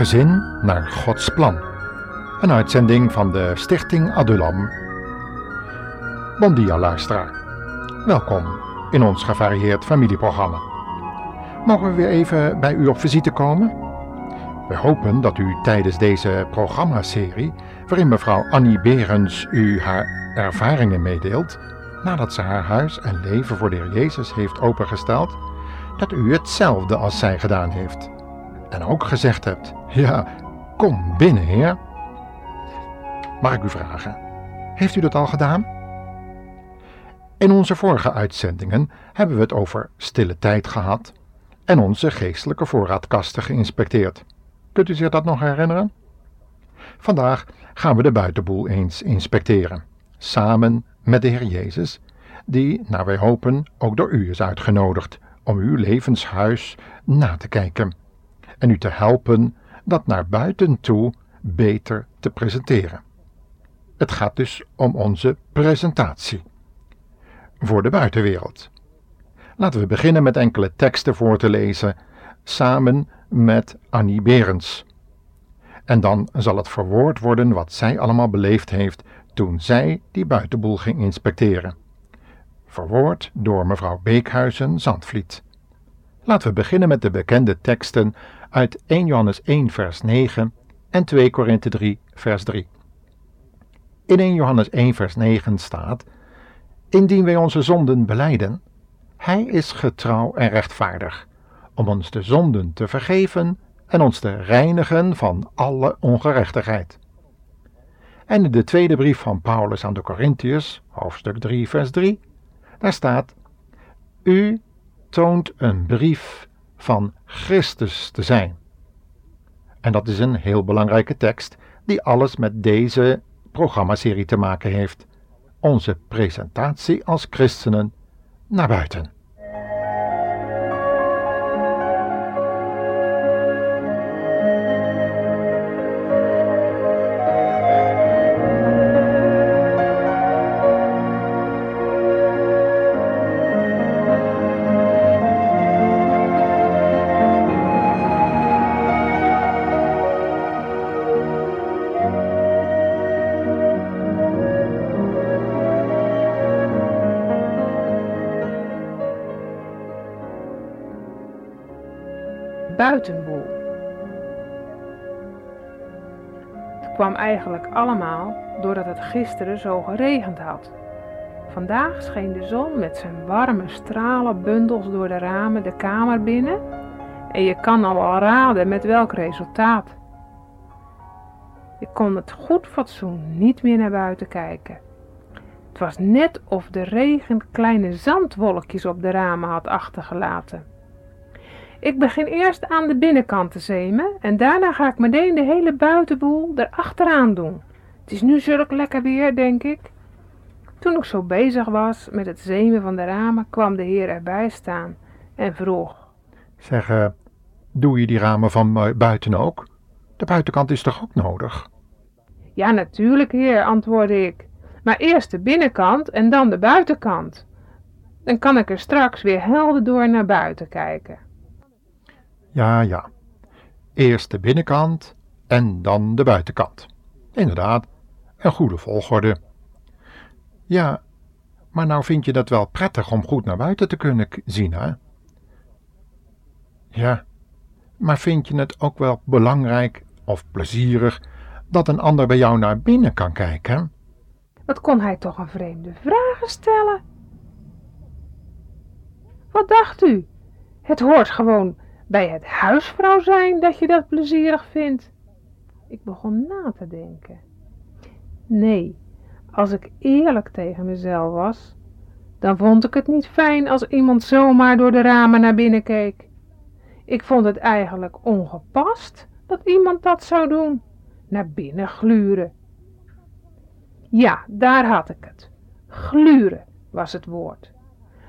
Gezin naar Gods plan. Een uitzending van de Stichting Adulam. Bon dia. Welkom in ons gevarieerd familieprogramma. Mogen we weer even bij u op visite komen? We hopen dat u tijdens deze programmaserie, waarin mevrouw Annie Berens u haar ervaringen meedeelt, nadat ze haar huis en leven voor de Heer Jezus heeft opengesteld, dat u hetzelfde als zij gedaan heeft. En ook gezegd hebt, ja, kom binnen heer. Mag ik u vragen, heeft u dat al gedaan? In onze vorige uitzendingen hebben we het over stille tijd gehad en onze geestelijke voorraadkasten geïnspecteerd. Kunt u zich dat nog herinneren? Vandaag gaan we de buitenboel eens inspecteren, samen met de Heer Jezus, die, naar wij hopen, ook door u is uitgenodigd om uw levenshuis na te kijken en u te helpen dat naar buiten toe beter te presenteren. Het gaat dus om onze presentatie voor de buitenwereld. Laten we beginnen met enkele teksten voor te lezen, samen met Annie Berends. En dan zal het verwoord worden wat zij allemaal beleefd heeft toen zij die buitenboel ging inspecteren. Verwoord door mevrouw Beekhuizen Zandvliet. Laten we beginnen met de bekende teksten uit 1 Johannes 1 vers 9 en 2 Korinthe 3 vers 3. In 1 Johannes 1 vers 9 staat: Indien wij onze zonden beleiden, hij is getrouw en rechtvaardig, om ons de zonden te vergeven en ons te reinigen van alle ongerechtigheid. En in de tweede brief van Paulus aan de Corinthiërs, hoofdstuk 3, vers 3, daar staat: U toont een brief van Christus te zijn. En dat is een heel belangrijke tekst die alles met deze programmaserie te maken heeft. Onze presentatie als christenen naar buiten. Buitenboel. Het kwam eigenlijk allemaal doordat het gisteren zo geregend had. Vandaag scheen de zon met zijn warme stralen bundels door de ramen de kamer binnen en je kan al wel raden met welk resultaat. Je kon met goed fatsoen niet meer naar buiten kijken. Het was net of de regen kleine zandwolkjes op de ramen had achtergelaten. Ik begin eerst aan de binnenkant te zemen en daarna ga ik meteen de hele buitenboel erachteraan doen. Het is nu zulk lekker weer, denk ik. Toen ik zo bezig was met het zemen van de ramen, kwam de heer erbij staan en vroeg. Zeg, uh, doe je die ramen van buiten ook? De buitenkant is toch ook nodig? Ja, natuurlijk, heer, antwoordde ik. Maar eerst de binnenkant en dan de buitenkant. Dan kan ik er straks weer helder door naar buiten kijken. Ja, ja. Eerst de binnenkant en dan de buitenkant. Inderdaad, een goede volgorde. Ja, maar nou vind je dat wel prettig om goed naar buiten te kunnen zien, hè? Ja, maar vind je het ook wel belangrijk of plezierig dat een ander bij jou naar binnen kan kijken? Wat kon hij toch een vreemde vragen stellen? Wat dacht u? Het hoort gewoon bij het huisvrouw zijn dat je dat plezierig vindt? Ik begon na te denken. Nee, als ik eerlijk tegen mezelf was, dan vond ik het niet fijn als iemand zomaar door de ramen naar binnen keek. Ik vond het eigenlijk ongepast dat iemand dat zou doen, naar binnen gluren. Ja, daar had ik het. Gluren was het woord.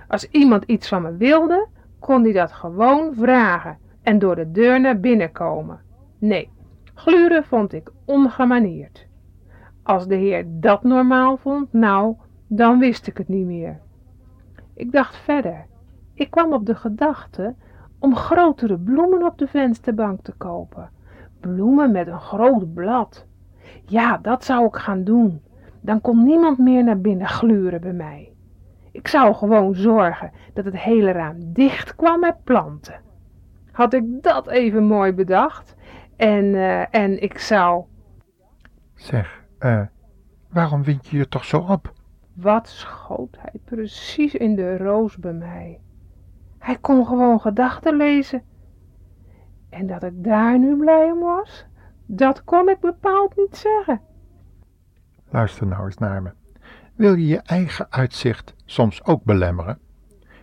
Als iemand iets van me wilde, kon hij dat gewoon vragen en door de deur naar binnen komen. Nee, gluren vond ik ongemanierd. Als de heer dat normaal vond, nou, dan wist ik het niet meer. Ik dacht verder. Ik kwam op de gedachte om grotere bloemen op de vensterbank te kopen. bloemen met een groot blad. Ja, dat zou ik gaan doen. Dan kon niemand meer naar binnen gluren bij mij. Ik zou gewoon zorgen dat het hele raam dicht kwam met planten. Had ik dat even mooi bedacht. En, eh, en ik zou... Zeg, eh, waarom wind je je toch zo op? Wat schoot hij precies in de roos bij mij. Hij kon gewoon gedachten lezen. En dat ik daar nu blij om was, dat kon ik bepaald niet zeggen. Luister nou eens naar me. Wil je je eigen uitzicht soms ook belemmeren?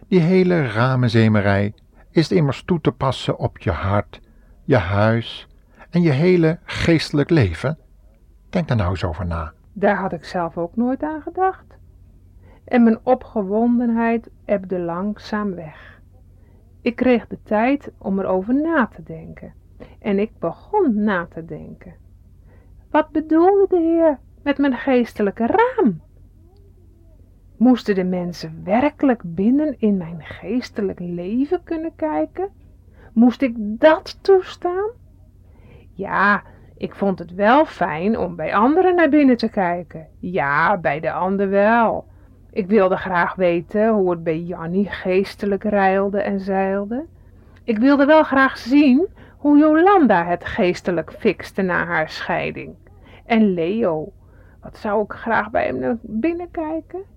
Die hele ramenzemerij is immers toe te passen op je hart, je huis en je hele geestelijk leven. Denk daar nou eens over na. Daar had ik zelf ook nooit aan gedacht. En mijn opgewondenheid ebde langzaam weg. Ik kreeg de tijd om erover na te denken. En ik begon na te denken. Wat bedoelde de Heer met mijn geestelijke raam? Moesten de mensen werkelijk binnen in mijn geestelijk leven kunnen kijken? Moest ik dat toestaan? Ja, ik vond het wel fijn om bij anderen naar binnen te kijken. Ja, bij de ander wel. Ik wilde graag weten hoe het bij Jannie geestelijk reilde en zeilde. Ik wilde wel graag zien hoe Jolanda het geestelijk fixte na haar scheiding. En Leo, wat zou ik graag bij hem naar binnen kijken?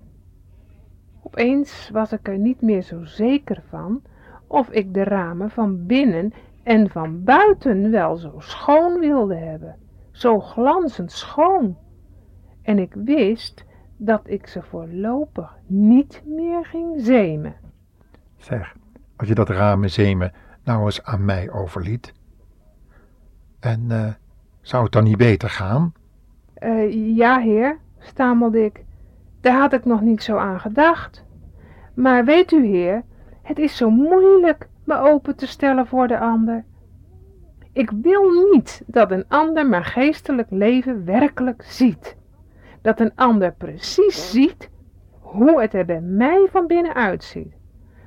Opeens was ik er niet meer zo zeker van of ik de ramen van binnen en van buiten wel zo schoon wilde hebben, zo glanzend schoon. En ik wist dat ik ze voorlopig niet meer ging zemen. Zeg, als je dat ramen zemen nou eens aan mij overliet. En uh, zou het dan niet beter gaan? Uh, ja, heer, stamelde ik. Daar had ik nog niet zo aan gedacht. Maar weet u, heer, het is zo moeilijk me open te stellen voor de ander. Ik wil niet dat een ander mijn geestelijk leven werkelijk ziet. Dat een ander precies ziet hoe het er bij mij van binnen uitziet.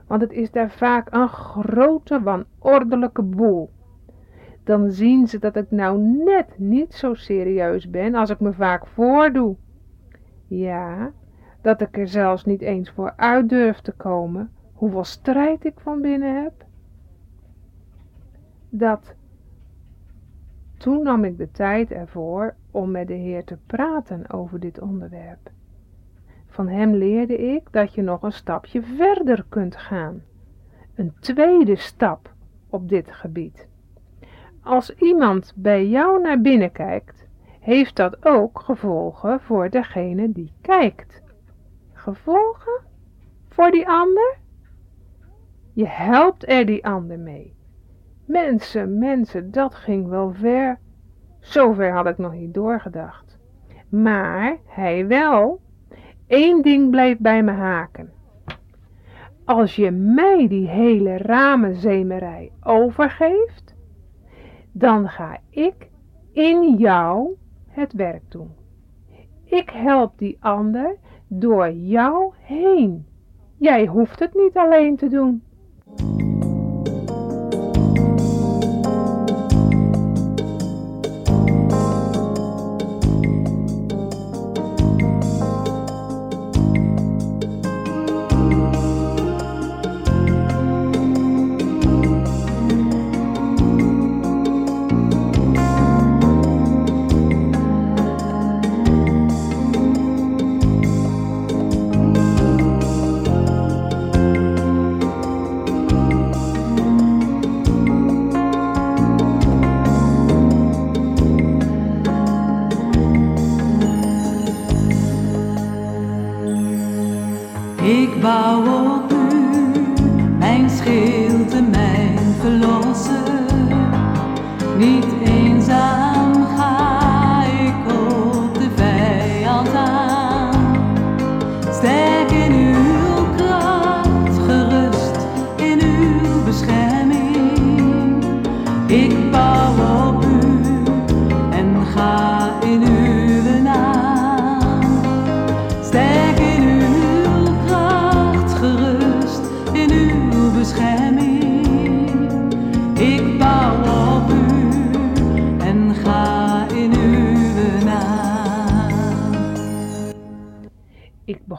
Want het is daar vaak een grote wanordelijke boel. Dan zien ze dat ik nou net niet zo serieus ben als ik me vaak voordoe. Ja, dat ik er zelfs niet eens voor uit durf te komen, hoeveel strijd ik van binnen heb. Dat toen nam ik de tijd ervoor om met de Heer te praten over dit onderwerp. Van hem leerde ik dat je nog een stapje verder kunt gaan. Een tweede stap op dit gebied. Als iemand bij jou naar binnen kijkt, heeft dat ook gevolgen voor degene die kijkt. Gevolgen? Voor die ander? Je helpt er die ander mee. Mensen, mensen, dat ging wel ver. Zover had ik nog niet doorgedacht. Maar hij wel. Eén ding bleef bij me haken. Als je mij die hele ramenzemerij overgeeft, dan ga ik in jou het werk doen. Ik help die ander door jou heen. Jij hoeft het niet alleen te doen. Ik bouw op u, mijn schild en mijn verlossen.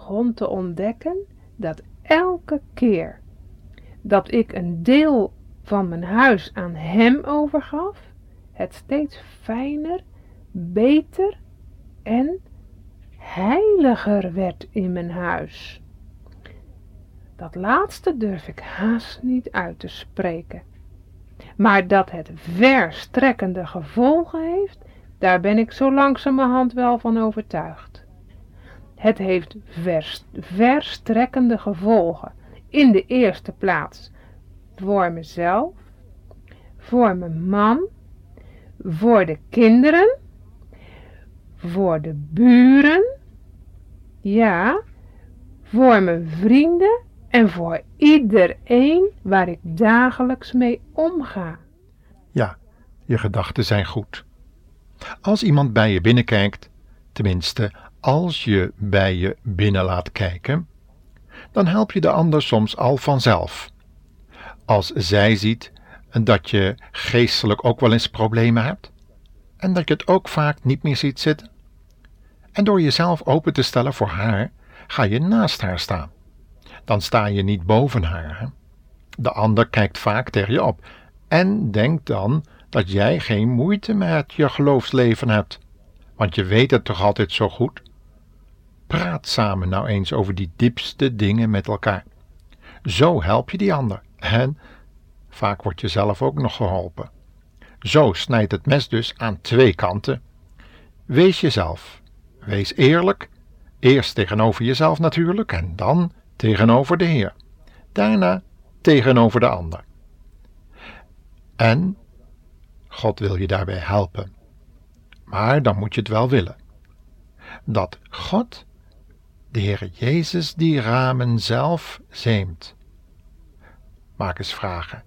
Begon te ontdekken dat elke keer dat ik een deel van mijn huis aan hem overgaf, het steeds fijner, beter en heiliger werd in mijn huis. Dat laatste durf ik haast niet uit te spreken. Maar dat het verstrekkende gevolgen heeft, daar ben ik zo langzamerhand wel van overtuigd. Het heeft verstrekkende gevolgen. In de eerste plaats voor mezelf, voor mijn man, voor de kinderen, voor de buren, ja, voor mijn vrienden en voor iedereen waar ik dagelijks mee omga. Ja, je gedachten zijn goed. Als iemand bij je binnenkijkt, tenminste als je bij je binnen laat kijken, dan help je de ander soms al vanzelf. Als zij ziet dat je geestelijk ook wel eens problemen hebt en dat je het ook vaak niet meer ziet zitten. En door jezelf open te stellen voor haar, ga je naast haar staan. Dan sta je niet boven haar. De ander kijkt vaak tegen je op en denkt dan dat jij geen moeite met je geloofsleven hebt, want je weet het toch altijd zo goed. Praat samen nou eens over die diepste dingen met elkaar. Zo help je die ander en vaak word je zelf ook nog geholpen. Zo snijdt het mes dus aan twee kanten. Wees jezelf. Wees eerlijk. Eerst tegenover jezelf natuurlijk en dan tegenover de Heer. Daarna tegenover de ander. En God wil je daarbij helpen. Maar dan moet je het wel willen. Dat God de Heer Jezus die ramen zelf zeemt. Maak eens vragen.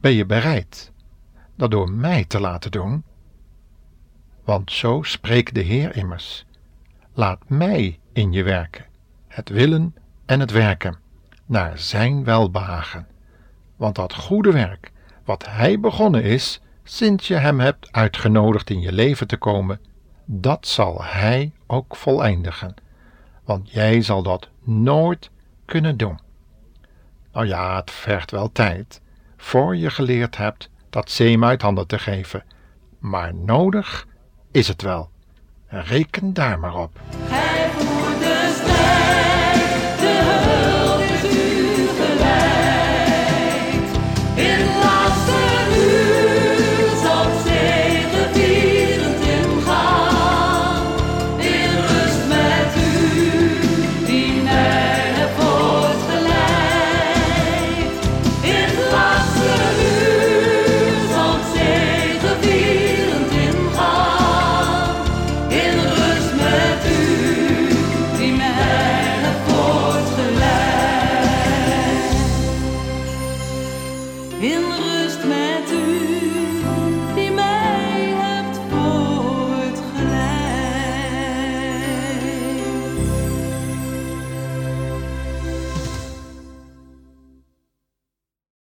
Ben je bereid dat door mij te laten doen? Want zo spreekt de Heer immers. Laat mij in je werken, het willen en het werken, naar zijn welbehagen. Want dat goede werk, wat hij begonnen is, sinds je hem hebt uitgenodigd in je leven te komen, dat zal hij ook voleindigen want jij zal dat nooit kunnen doen. Nou ja, het vergt wel tijd voor je geleerd hebt dat zeem uit handen te geven, maar nodig is het wel. Reken daar maar op.